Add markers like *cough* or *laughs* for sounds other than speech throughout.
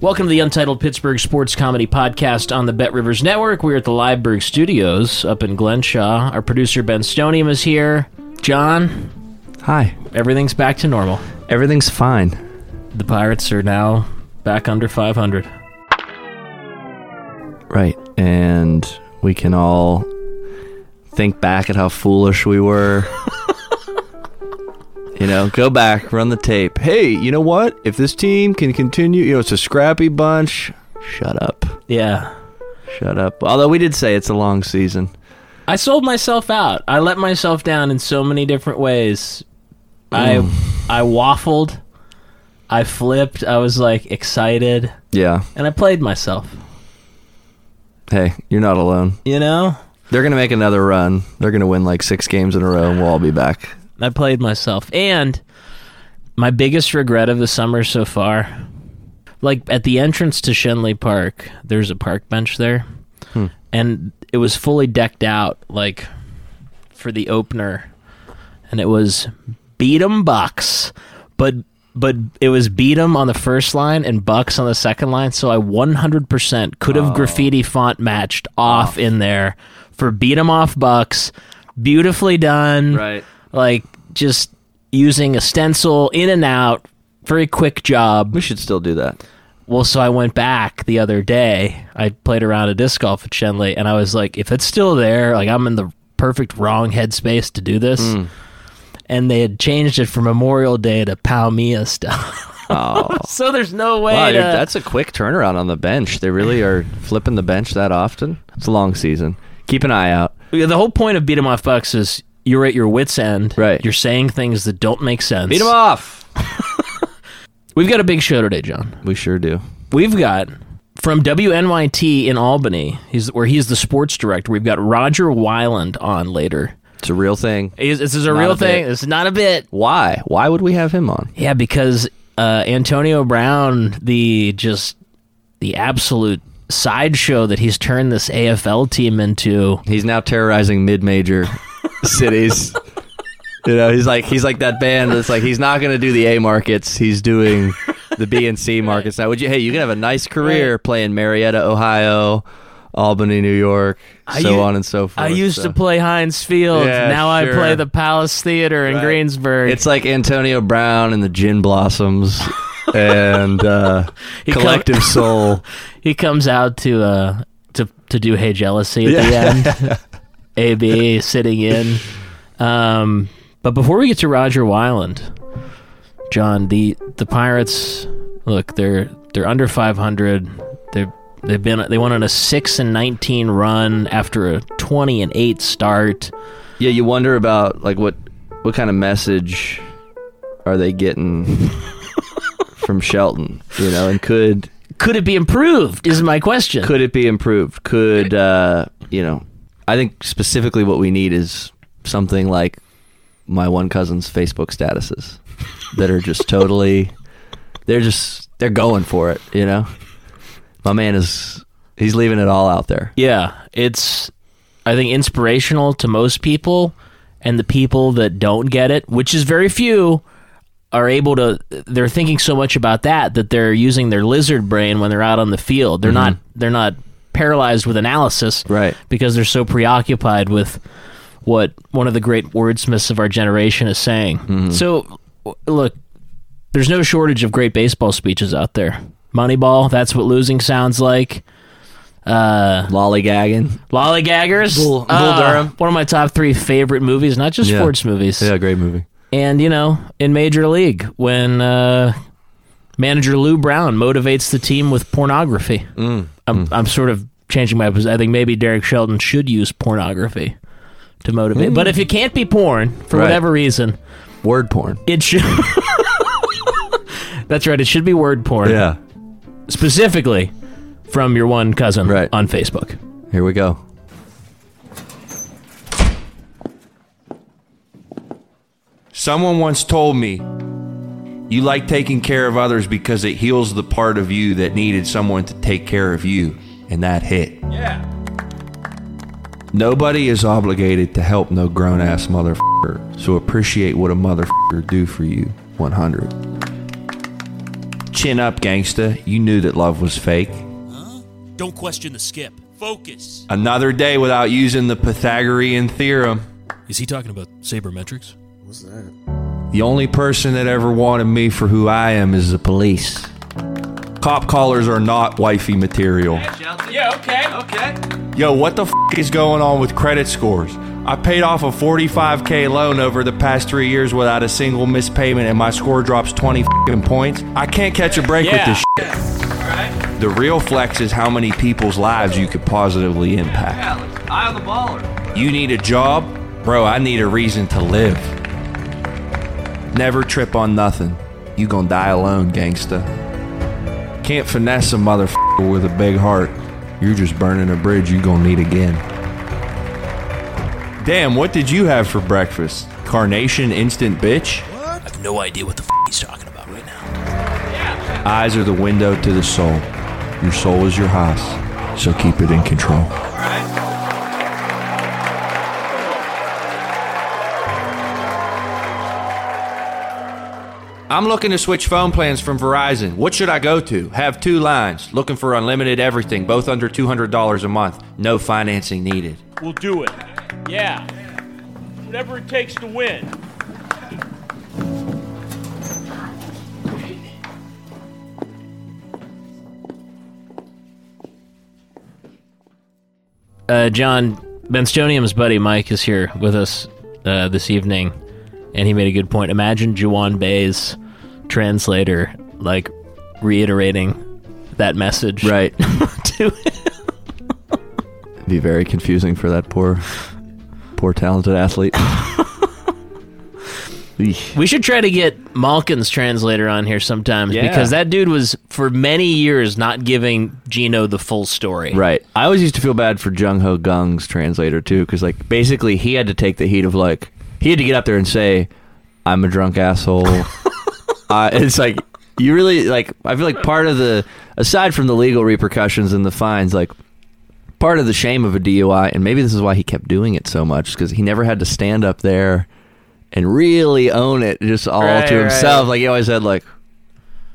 Welcome to the Untitled Pittsburgh Sports Comedy Podcast on the Bet Rivers Network. We're at the Liveburgh Studios up in Glenshaw. Our producer Ben Stonium is here. Jon, Hi. everything's back to normal. Everything's fine. The Pirates are now back under 500. Right. And we can all think back at how foolish we were. *laughs* you know, go back, run the tape. Hey, you know what? If this team can continue, you know, it's a scrappy bunch. Shut up. Yeah. Shut up. Although we did say it's a long season. I sold myself out. I let myself down in so many different ways. I hmm. I waffled. I flipped. I was like excited, Yeah. and I played myself. Hey, you're not alone. You know? They're going to make another run. They're going to win like six games in a row, and we'll all be back. I played myself. And my biggest regret of the summer so far, like at the entrance to Schenley Park, there's a park bench there. Hmm. And it was fully decked out like for the opener. And it was beat 'em Bucks. But but it was beat 'em on the first line and Bucks on the second line, so I 100% could have oh. graffiti font matched off in there for beat 'em off Bucks. Beautifully done Right. Like just using a stencil in and out very quick job We should still do that. well so i went back the other day i played around a disc golf at schenley and i was like if it's still there like i'm in the perfect wrong headspace to do this Hmm. and they had changed it for memorial day to palmia stuff *laughs* Oh. so there's no way Wow, to, that's a quick turnaround on the bench. They really are flipping the bench that often. It's a long season. Keep an eye out. the whole point of beat 'em off bucks is you're at your wits end Right. you're saying things that don't make sense Beat him off. *laughs* we've got a big show today jon We sure do. We've got from WNYT in Albany, he's where he's the sports director. We've got Rodger Wyland on later. It's a real thing. Is this is a Not real a thing? bit. This is not a bit. Why? Why would we have him on? Yeah, because uh, Antonio Brown, the just the absolute sideshow that he's turned this AFL team into. He's now terrorizing mid-major *laughs* cities. You know, he's like he's like that band that's like he's not going to do the A markets. He's doing the B and C *laughs* markets now. Would you? Hey, you can have a nice career playing Marietta, Ohio, Albany, New York, I so u- on and so forth. I used so. to play Heinz Field. Yeah, now I play the Palace Theater in Right. Greensburg. It's like Antonio Brown and the Gin Blossoms and uh, *laughs* He come- Collective Soul. *laughs* he comes out to uh to to do Hey Jealousy at the end. *laughs* AB sitting in. Um, but before we get to Rodger Wyland, Jon, the the Pirates look they're they're under five hundred. They're they've been they went on a six and nineteen run after a twenty and eight start. Yeah, you wonder about like what what kind of message are they getting from Shelton? You know, and could Could it be improved? Is my question. could it be improved? Could uh, you know? I think specifically what we need is something like my one cousin's Facebook statuses that are just totally they're just they're going for it, you know? My man is he's leaving it all out there. Yeah, it's I think inspirational to most people, and the people that don't get it, which is very few, are able to. They're thinking so much about that that they're using their lizard brain when they're out on the field. They're not. They're not paralyzed with analysis, Right. Because they're so preoccupied with what one of the great wordsmiths of our generation is saying. So, look, there's no shortage of great baseball speeches out there. Moneyball. That's what losing sounds like. Uh, Lollygagging. Lollygaggers. Bull- Bull Uh, Durham. One of my top three favorite movies, not just Yeah. sports movies. Yeah, great movie. And, you know, in Major League, when uh, manager Lou Brown motivates the team with pornography. Mm. I'm, I'm sort of changing my position. I think maybe Derek Shelton should use pornography to motivate. But if you can't be porn for Right. whatever reason, Word porn. it should. *laughs* That's right. It should be word porn. Yeah. Specifically from your one cousin Right. on Facebook. Here we go. Someone once told me, you like taking care of others because it heals the part of you that needed someone to take care of you. And that hit. Yeah. Nobody is obligated to help no grown ass motherfucker. So appreciate what a motherfucker do for you. 100. Chin up, gangsta. You knew that love was fake. Don't question the skip. Focus. Another day without using the Pythagorean theorem. Is he talking about sabermetrics? The only person that ever wanted me for who I am is the police. Cop callers are not wifey material. Yeah, okay. Okay. Yo, what the f is going on with credit scores? I paid off a 45k loan over the past three years without a single missed payment, and my score drops 20 fing points. I can't catch a break with this. Shit. The real flex is how many people's lives you could positively impact. Yeah, Eye on the baller. You need a job? Bro, I need a reason to live. Never trip on nothing. You gonna die alone, gangsta. Can't finesse a motherfucker with a big heart. You're just burning a bridge you gonna need again. Damn, what did you have for breakfast? Carnation instant bitch? I have no idea what the f he's talking about right now. Eyes are the window to the soul. Your soul is your house, so keep it in control. I'm looking to switch phone plans from Verizon. What should I go to? Have two lines. Looking for unlimited everything, both under $200 a month. No financing needed. We'll do it. Yeah. Whatever it takes to win. Uh, John Benstonium's buddy Mike is here with us uh, this evening, and he made a good point. Imagine Ji Hwan Bae's translator like reiterating that message, Right. *laughs* to Be very confusing for that poor, poor talented athlete. *laughs* We should try to get Malkin's translator on here sometimes Yeah. because that dude was for many years not giving Geno the full story. Right. I always used to feel bad for Jung Ho Kang's translator too, because like basically he had to take the heat of like he had to get up there and say, "I'm a drunk asshole." *laughs* uh, it's like you really like. I feel like part of the aside from the legal repercussions and the fines, like part of the shame of a DUI, and maybe this is why he kept doing it so much, because he never had to stand up there and really own it just all Right, to himself. right. Like he always had like,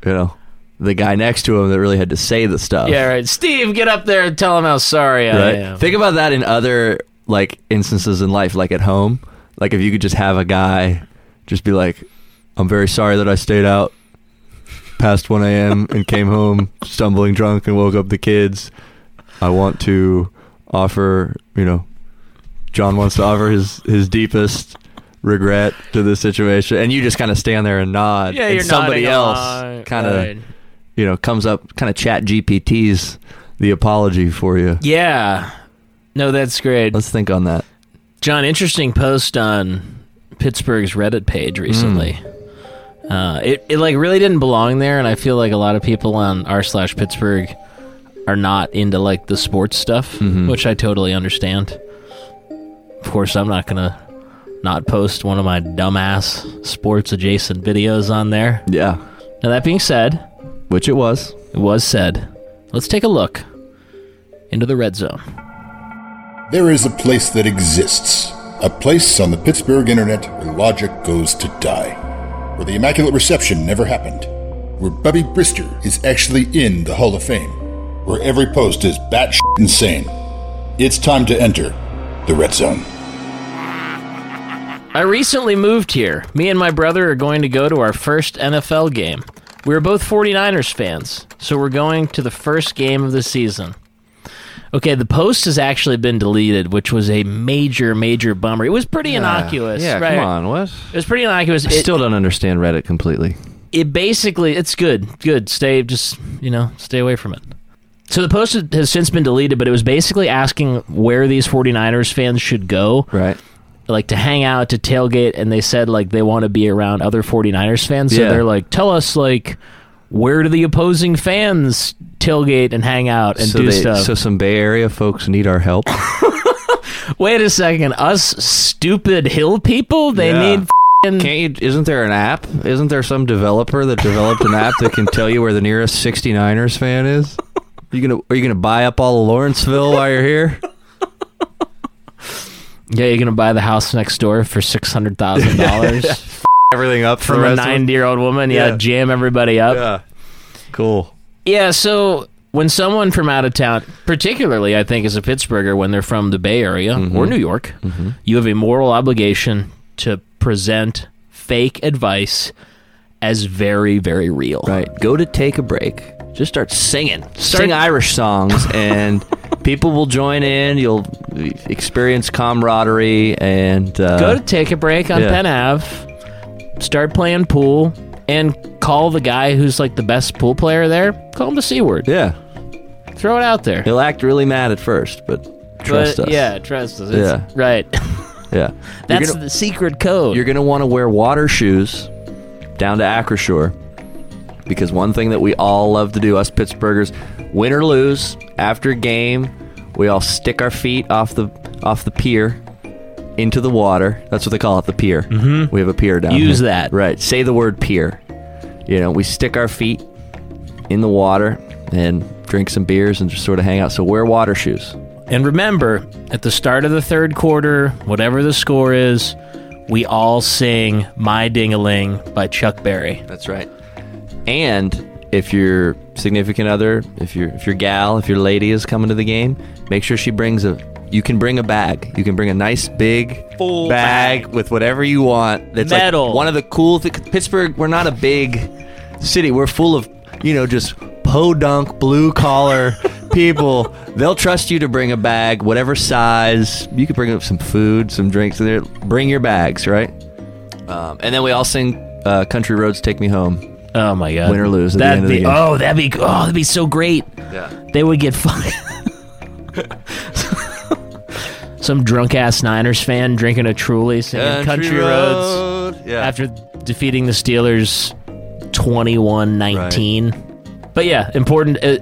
you know. The guy next to him that really had to say the stuff. Yeah, right. Steve, get up there and tell him how sorry I Right. am. Think about that in other like instances in life, like at home. Like if you could just have a guy just be like, "I'm very sorry that I stayed out past 1 a.m. and came home stumbling drunk and woke up the kids. I want to offer, you know, Jon wants to offer his his deepest regret to this situation, and you just kind of stand there and nod. yeah, and you're somebody else kind of Right. you know comes up, kind of chat GPTs the apology for you. Yeah. No, that's great. Let's think on that. Jon, interesting post on Pittsburgh's Reddit page recently. Hmm. Uh, it, it like really didn't belong there, and I feel like a lot of people on r slash Pittsburgh are not into like the sports stuff, Mm-hmm. which I totally understand. Of course, I'm not gonna not post one of my dumbass sports adjacent videos on there. Yeah, Now that being said, which it was. it was said. Let's take a look into the red zone. There is a place that exists. A place on the Pittsburgh internet where logic goes to die. Where the Immaculate Reception never happened. Where Bubby Brister is actually in the Hall of Fame. Where every post is batshit insane. It's time to enter the Red Zone. I recently moved here. Me and my brother are going to go to our first NFL game. We are both 49ers fans, So we're going to the first game of the season. Okay, the post has actually been deleted, which was a major, major bummer. It was pretty innocuous. Yeah, right? come on, what? It was pretty innocuous. I It- still don't understand Reddit completely. it basically it's good good stay just you know stay away from it so the post has since been deleted but it was basically asking where these 49ers fans should go Right. like to hang out to tailgate and they said like they want to be around other 49ers fans so Yeah. they're like tell us like where do the opposing fans tailgate and hang out and so do they, stuff so some Bay Area folks need our help. *laughs* wait a second us stupid hill people they Yeah. need f***ing- Can't you, isn't there an app? Isn't there some developer that developed an app that can tell you where the nearest 69ers fan is? You gonna are you gonna buy up all of Lawrenceville while you're here? yeah you're gonna buy the house next door for $600000 *laughs* Everything up for from the a rest of 90 year old woman. Yeah, Yeah. jam everybody up. Yeah. Cool. Yeah, so when someone from out of town, particularly I think as a Pittsburgher, when they're from the Bay Area Mm-hmm. or New York, you have a moral obligation to present fake advice as very, very real. Right. Go to take a break. Just start singing. Sing Irish songs *laughs* and people will join in. You'll experience camaraderie and uh, Go to take a break on yeah. Penn Ave, start playing pool, and call the guy who's like the best pool player there. Call him the C word. Yeah. Throw it out there. He'll act really mad at first, but trust But, us. Yeah, trust us. It's- Yeah. Right. *laughs* Yeah. That's gonna, the secret code. you're gonna want to wear water shoes down to Acrisure because one thing that we all love to do, us Pittsburghers, win or lose, after a game, we all stick our feet off the off the pier into the water. That's what they call it, the pier. Mm-hmm. We have a pier down Use here. that. Right. Say the word pier. You know, we stick our feet in the water and drink some beers and just sort of hang out. So wear water shoes. And remember, at the start of the third quarter, whatever the score is, we all sing My Ding-a-Ling by Chuck Berry. That's right. And if your significant other, if your if your gal, if your lady is coming to the game, make sure she brings a. You can bring a bag. You can bring a nice big Full bag, bag. with whatever you want. That's Metal. like one of the cool things. Pittsburgh, we're not a big city. We're full of you know just podunk blue collar *laughs* people. They'll trust you to bring a bag, whatever size. You could bring up some food, some drinks. in there. Bring your bags, right? Um, and then we all sing uh, "Country Roads Take Me Home." Oh my god. Win or lose at that'd end of the be, game. Oh, that'd be oh, that'd be so great. Yeah. They would get fined. *laughs* Some drunk ass Niners fan drinking a Truly singing Country, Roads Yeah. after defeating the Steelers 21-19. But yeah, important uh,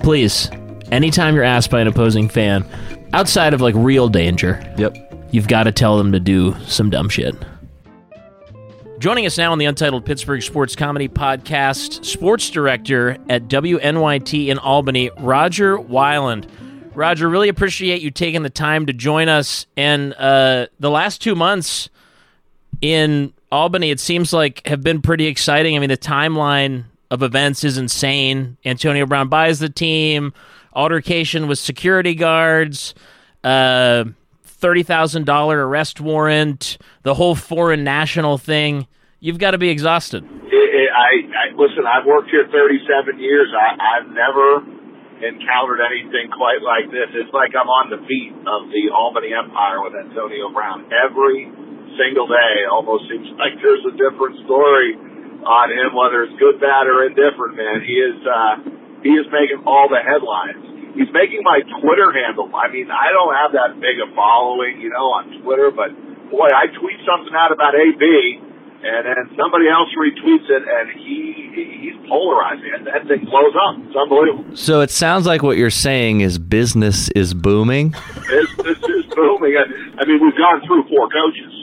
please, anytime you're asked by an opposing fan outside of like real danger, Yep. you've got to tell them to do some dumb shit. Joining us now on the Untitled Pittsburgh Sports Comedy Podcast, sports director at WNYT in Albany, Rodger Wyland. Rodger, really appreciate you taking the time to join us. And uh, the last two months in Albany, it seems like have been pretty exciting. I mean, the timeline of events is insane. Antonio Brown buys the team, altercation with security guards, uh, thirty thousand dollar arrest warrant, the whole foreign national thing. You've got to be exhausted. It, it, I, I listen. I've worked here 37 years. I, I've never encountered anything quite like this. It's like I'm on the feet of the Albany Empire with Antonio Brown. Every single day, almost seems like there's a different story on him, whether it's good, bad, or indifferent. Man, he is uh, he is making all the headlines. He's making my Twitter handle. I mean, I don't have that big a following, you know, on Twitter, but boy, I tweet something out about AB and then somebody else retweets it, and he he's polarizing, and that thing blows up. It's unbelievable. So it sounds like what you're saying is business is booming. This this is booming. I, I mean, we've gone through four coaches.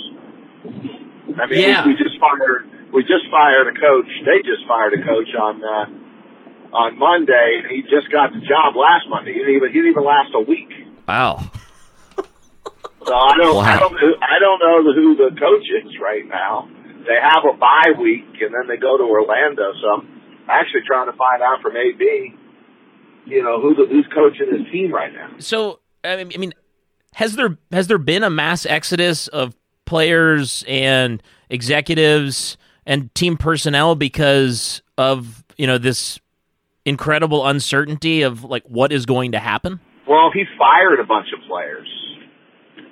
I mean, Yeah. we, we just fired we just fired a coach. They just fired a coach on uh, on Monday, and he just got the job last Monday. He didn't even he didn't even last a week. Wow. So I don't I don't I don't know who the coach is right now. They have a bye week and then they go to Orlando. So I'm actually trying to find out from AB, you know, who the, who's coaching his team right now. So, I mean, I mean, has there has there been a mass exodus of players and executives and team personnel because of you know this incredible uncertainty of like what is going to happen? Well, he fired a bunch of players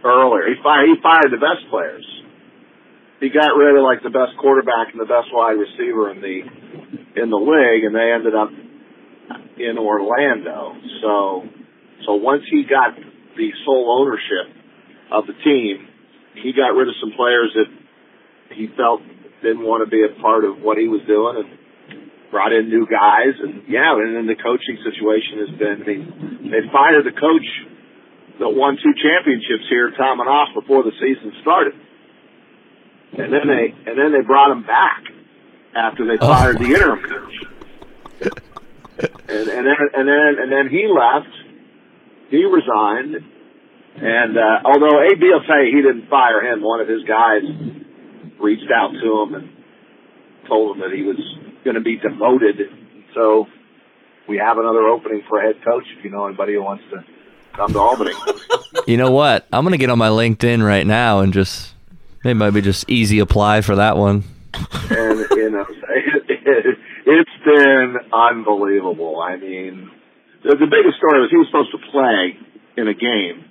earlier. He fired he fired the best players. He got rid of like the best quarterback and the best wide receiver in the in the league, and they ended up in Orlando. So so once he got the sole ownership of the team, he got rid of some players that he felt didn't want to be a part of what he was doing and brought in new guys and yeah, and then the coaching situation has been they they fired the coach that won two championships here, Tom and off before the season started. And then they and then they brought him back after they Oh, fired the interim coach. And and then and then and then he left. He resigned. And uh, although AB will you he didn't fire him, one of his guys reached out to him and told him that he was going to be demoted. So we have another opening for a head coach if you know anybody who wants to come to Albany. You know what? I'm gonna get on my LinkedIn right now and just maybe be just easy apply for that one. and you know, it, *laughs* it, it's been unbelievable. I mean, the, the biggest story was he was supposed to play in a game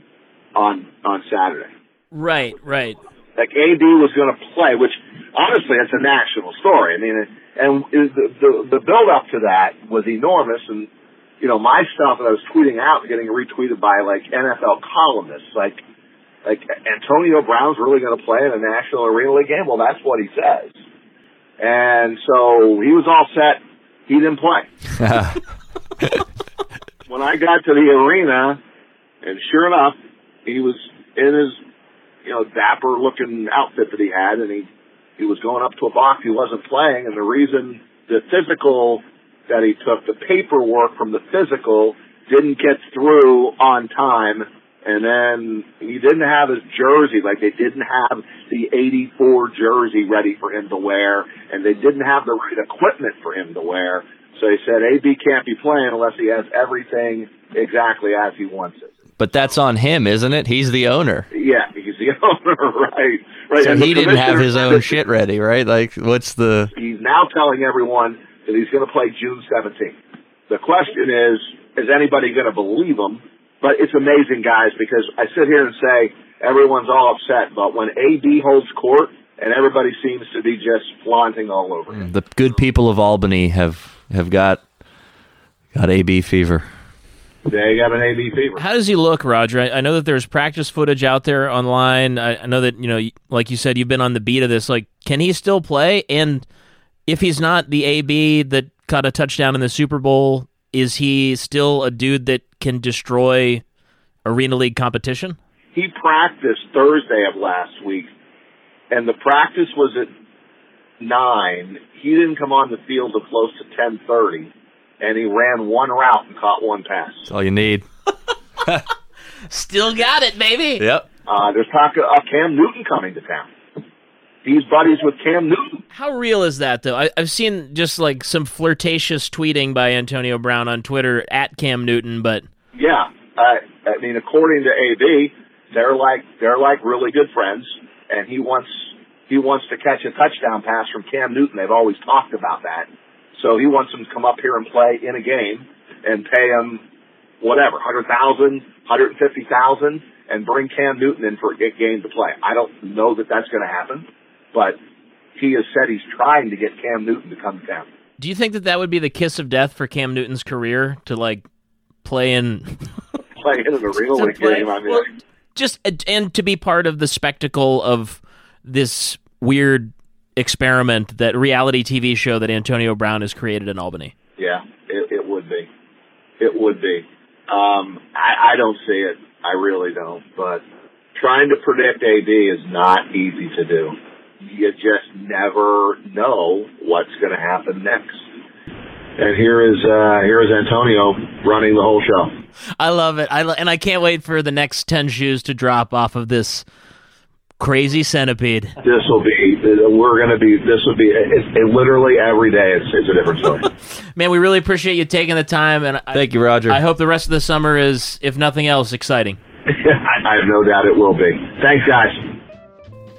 on on Saturday. Right, right. Like AB was going to play, which honestly, it's a national story. I mean, and the the, the build up to that was enormous, and you know, my stuff that I was tweeting out and getting retweeted by like NFL columnists, like like Antonio Brown's really going to play in a National Arena League game. Well, that's what he says, and so he was all set. He didn't play. *laughs* *laughs* when I got to the arena, and sure enough, he was in his, you know, dapper looking outfit that he had, and he, he was going up to a box. He wasn't playing, and the reason the physical that he took, the paperwork from the physical, didn't get through on time, and then he didn't have his jersey, like they didn't have the 84 jersey ready for him to wear, and they didn't have the right equipment for him to wear. So he said AB can't be playing unless he has everything exactly as he wants it. But that's on him, isn't it? He's the owner. Yeah, he's the *laughs* owner, right? Right. So And he didn't have his own shit ready, right? Like, what's the? *laughs* He's now telling everyone that he's going to play June 17th. The question is, is anybody going to believe him? But it's amazing, guys, because I sit here and say everyone's all upset, but when AB holds court and everybody seems to be just flaunting all over him. The good people of Albany have have got got AB fever. They got an AB fever. How does he look, Rodger? I, I know that there's practice footage out there online. I, I know that you know, like you said, you've been on the beat of this. Like, can he still play? And if he's not the AB that caught a touchdown in the Super Bowl, is he still a dude that can destroy arena league competition? He practiced Thursday of last week, and the practice was at nine. He didn't come on the field till close to ten thirty, and he ran one route and caught one pass. That's all you need. *laughs* Still got it, baby. Yep. Uh, there's talk of Cam Newton coming to town. He's buddies with Cam Newton. How real is that, though? I, I've seen just like some flirtatious tweeting by Antonio Brown on Twitter at Cam Newton, but Yeah, I, I mean, according to AB, they're like they're like really good friends, and he wants he wants to catch a touchdown pass from Cam Newton. They've always talked about that, so he wants him to come up here and play in a game and pay him whatever hundred thousand, hundred and fifty thousand, and bring Cam Newton in for a game to play. I don't know that that's going to happen, but he has said he's trying to get Cam Newton to come down. do you think that that would be the kiss of death for Cam Newton's career to like play in *laughs* Play in *laughs* arena To league game. I mean, well, just and to be part of the spectacle of this weird experiment that reality TV show that Antonio Brown has created in Albany? Yeah, it, it would be. It would be. Um, I, I don't see it. I really don't. But trying to predict AB is not easy to do. You just never know what's going to happen next. And here is uh, here is Antonio running the whole show. I love it. I lo- and I can't wait for the next 10 shoes to drop off of this crazy centipede. This will be. We're going to be. This will be. It's it, literally every day. It's, it's a different story. *laughs* Man, we really appreciate you taking the time and I, Thank you, Rodger. I hope the rest of the summer is if nothing else exciting. *laughs* I have no doubt it will be. Thanks, guys.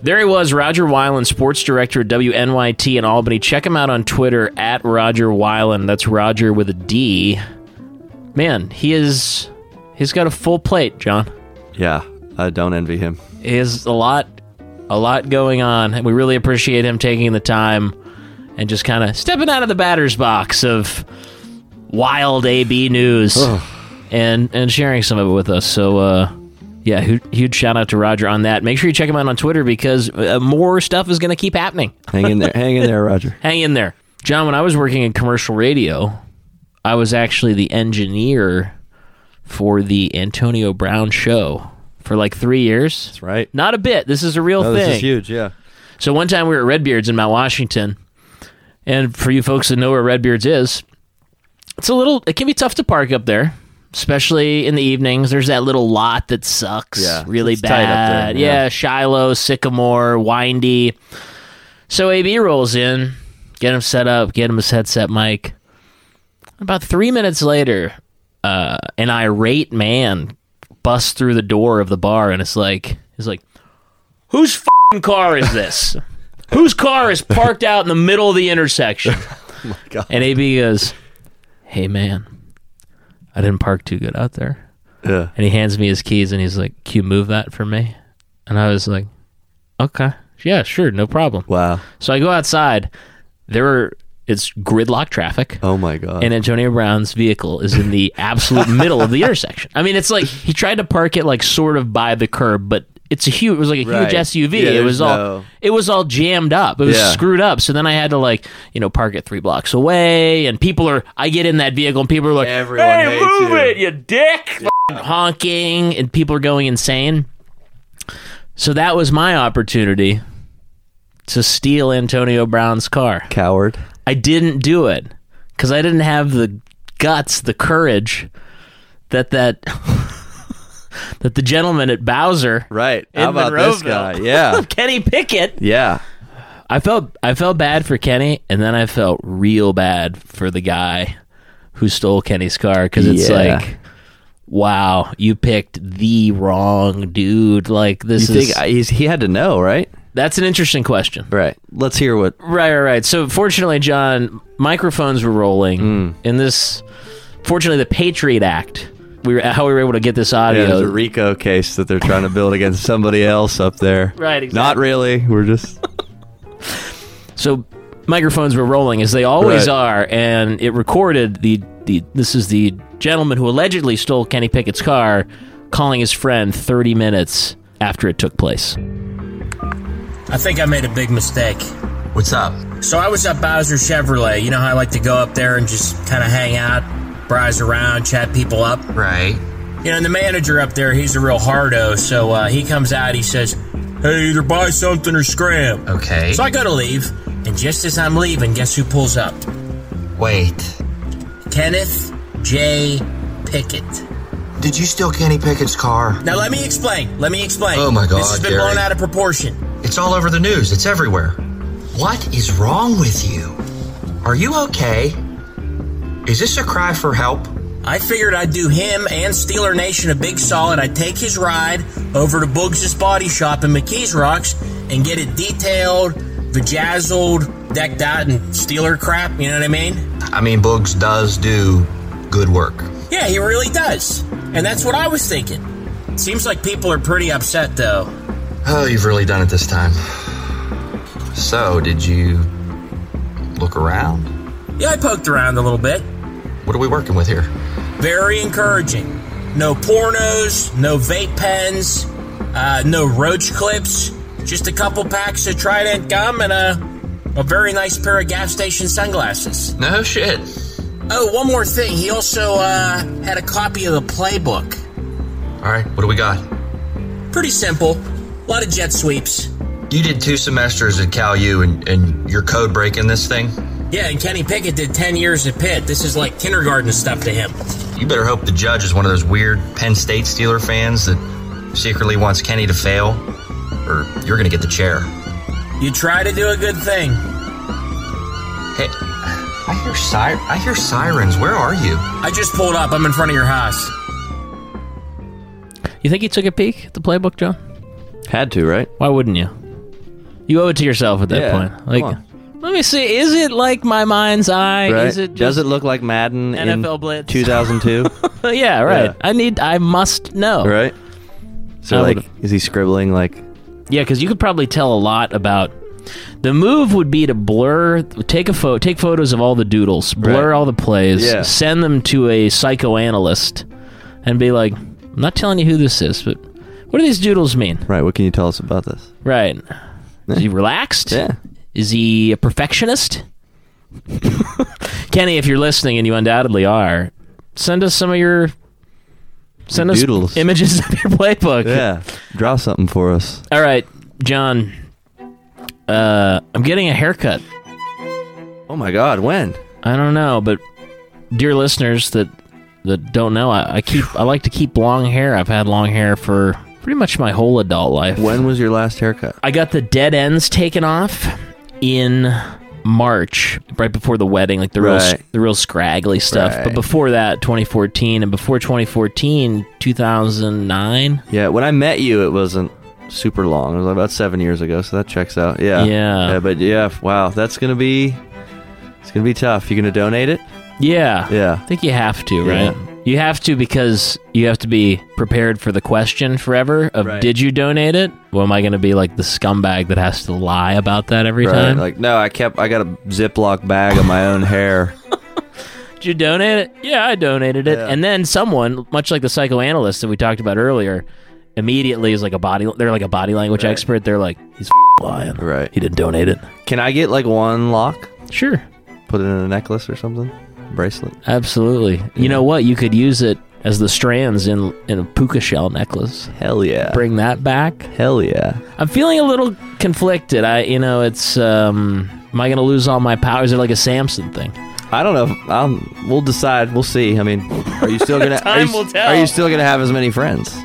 There he was, Rodger Wyland, sports director at WNYT in Albany. Check him out on Twitter at Rodger Wyland. That's Rodger with a D. Man, he is. He's got a full plate, Jon. Yeah, I don't envy him. He has a lot, a lot going on, and we really appreciate him taking the time and just kind of stepping out of the batter's box of wild AB news and and sharing some of it with us. So. uh yeah, huge, shout out to Rodger on that. Make sure you check him out on Twitter because uh, more stuff is going to keep happening. *laughs* Hang in there, hang in there, Rodger. Hang in there. Jon, when I was working in commercial radio, I was actually the engineer for the Antonio Brown show for like three years. That's right. Not a bit. This is a real Oh, thing. this is huge. Yeah. So one time we were at Redbeards in Mount Washington, and for you folks that know where Redbeards is, it's a little. It can be tough to park up there, especially in the evenings. There's that little lot that sucks. Yeah, really it's tight up bad. there, yeah. yeah. Shiloh, Sycamore, windy. So AB rolls in, get him set up, get him his headset mic. About three minutes later, uh, an irate man busts through the door of the bar, and it's like, he's like, "Whose car is this? *laughs* Whose car is parked out in the middle of the intersection?" *laughs* And AB goes, "Hey man, I didn't park too good out there." Yeah. And he hands me his keys, and he's like, "Can you move that for me?" And I was like, "Okay, yeah, sure, no problem." Wow. So I go outside. There are it's gridlock traffic. Oh my god. And Antonio Brown's vehicle is in the absolute middle of the *laughs* intersection. I mean, it's like he tried to park it like sort of by the curb, but it's a huge. It was like a Right. huge SUV. Yeah, it was all. no- It was all jammed up. It was Yeah. screwed up. So then I had to like you know park it three blocks away, and people are. I get in that vehicle, and people are like, Everyone "Hey, move you." it, you dick!" Fucking honking, and people are going insane. So that was my opportunity to steal Antonio Brown's car. Coward. I didn't do it because I didn't have the guts, the courage that that *laughs* that the gentleman at Bowser, Right. How about this guy? Yeah. *laughs* Kenny Pickett. Yeah. I felt I felt bad for Kenny, and then I felt real bad for the guy who stole Kenny's car because it's Yeah. like, wow, you picked the wrong dude. Like You this is think he had to know, right? that's an interesting question. Right. Let's hear what. Right, right, right. So fortunately, Jon, microphones were rolling Hmm. in this. Fortunately, the Patriot Act. We were how we were able to get this Yeah, audio. there's a RICO case that they're trying to build against somebody else up there. *laughs* Right, exactly. Not really. We're just. *laughs* so microphones were rolling as they always Right. are, and it recorded the the. This is the gentleman who allegedly stole Kenny Pickett's car, calling his friend 30 minutes after it took place. I think I made a big mistake. What's up? So I was at Bowser Chevrolet. You know how I like to go up there and just kind of hang out, browse around, chat people up? Right. You know, and the manager up there, he's a real hardo. So uh, he comes out, he says, Hey, either buy something or scram. Okay. So I go to leave, and just as I'm leaving, guess who pulls up? Wait. Kenneth J. Pickett. Did you steal Kenny Pickett's car? Now let me explain. Let me explain. Oh, my God, This has been Gary. blown out of proportion. It's all over the news. It's everywhere. What is wrong with you? Are you okay? Is this a cry for help? I figured I'd do him and Steeler Nation a big solid. I'd take his ride over to Boogs' Body Shop in McKees Rocks and get it detailed, bejazzled, decked out, and Steeler crap. You know what I mean? I mean, Boogs does do good work. Yeah, he really does. And that's what I was thinking. Seems like people are pretty upset, though. Oh, you've really done it this time. So, did you look around? Yeah, I poked around a little bit. What are we working with here? Very encouraging. No pornos, no vape pens, uh, no roach clips, just a couple packs of Trident gum and a, a very nice pair of gas station sunglasses. No shit. Oh, one more thing. He also uh, had a copy of the playbook. All right, what do we got? Pretty simple. A lot of jet sweeps. You did two semesters at Cal U and, and you're code breaking this thing? Yeah, and Kenny Pickett did 10 years at Pitt. This is like kindergarten stuff to him. You better hope the judge is one of those weird Penn State Steeler fans that secretly wants Kenny to fail, or you're going to get the chair. You try to do a good thing. Hey, I hear sir- I hear sirens. Where are you? I just pulled up. I'm in front of your house. You think he took a peek at the playbook, Jon? Had to, right? Why wouldn't you? You owe it to yourself at that Yeah, point. come Like, on. Let me see. Is it like my mind's eye? Right? Is it Does it look like Madden NFL in Blitz? 2002? *laughs* yeah, right. Yeah. I need. I must know. right. So I like, would've- is he scribbling like? Yeah, because you could probably tell a lot about. The move would be to blur, take a photo, take photos of all the doodles, blur Right. all the plays, Yeah. send them to a psychoanalyst, and be like, "I'm not telling you who this is, but what do these doodles mean?" Right. What can you tell us about this? Right? Is he relaxed? Yeah. Is he a perfectionist? Kenny, if you're listening, and you undoubtedly are, send us some of your send us Doodles. images of your playbook. Yeah. Draw something for us. All right, Jon. Uh, I'm getting a haircut. Oh my God. When? I don't know, but dear listeners that that don't know, I, I keep I like to keep long hair. I've had long hair for pretty much my whole adult life. When was your last haircut? I got the dead ends taken off in March, right before the wedding, like the real Right. the real scraggly stuff. Right. But before that, 2014, and before 2014, 2009. Yeah. When I met you, it wasn't super long. It was about seven years ago, so that checks out. Yeah. Yeah. but yeah. Wow. That's gonna be. It's gonna be tough. You gonna donate it? Yeah, Yeah. I think you have to, Yeah. right? You have to because you have to be prepared for the question forever of Right. did you donate it? Well, am I going to be like the scumbag that has to lie about that every Right. time? Like no, I kept. I got a Ziploc bag of my own hair. *laughs* Did you donate it? Yeah, I donated it. Yeah. And then someone, much like the psychoanalyst that we talked about earlier, immediately is like a body. They're like a body language Right. expert. They're like, he's lying. Right. He didn't donate it. Can I get like one lock? Sure, Put it in a necklace or something? Bracelet. absolutely. You know what? You could use it as the strands in in a puka shell necklace. Hell yeah. Bring that back. Hell yeah. I'm feeling a little conflicted. I, you know, it's. um Am I going to lose all my powers? Is it like a Samson thing? I don't know. Um, we'll decide. We'll see. I mean, are you still *laughs* gonna? are, Time you, will tell. are you still gonna have as many friends?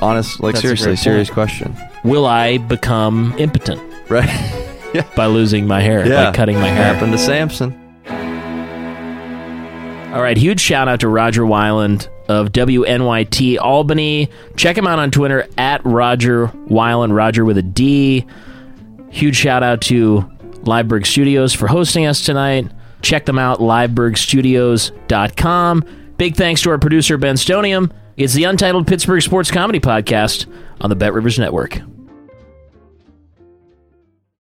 Honest, like That's seriously, serious point. question. Will I become impotent Right? *laughs* yeah. by losing my hair? Yeah. By cutting my hair? Happened to Samson. All right, huge shout out to Rodger Wyland of WNYT Albany. Check him out on Twitter at Rodger Wyland, Rodger with a D. Huge shout out to Liveburgh Studios for hosting us tonight. Check them out, liveburghstudios.com. Big thanks to our producer, Ben Stonium. It's the Untitled Pittsburgh Sports Comedy Podcast on the Bet Rivers Network.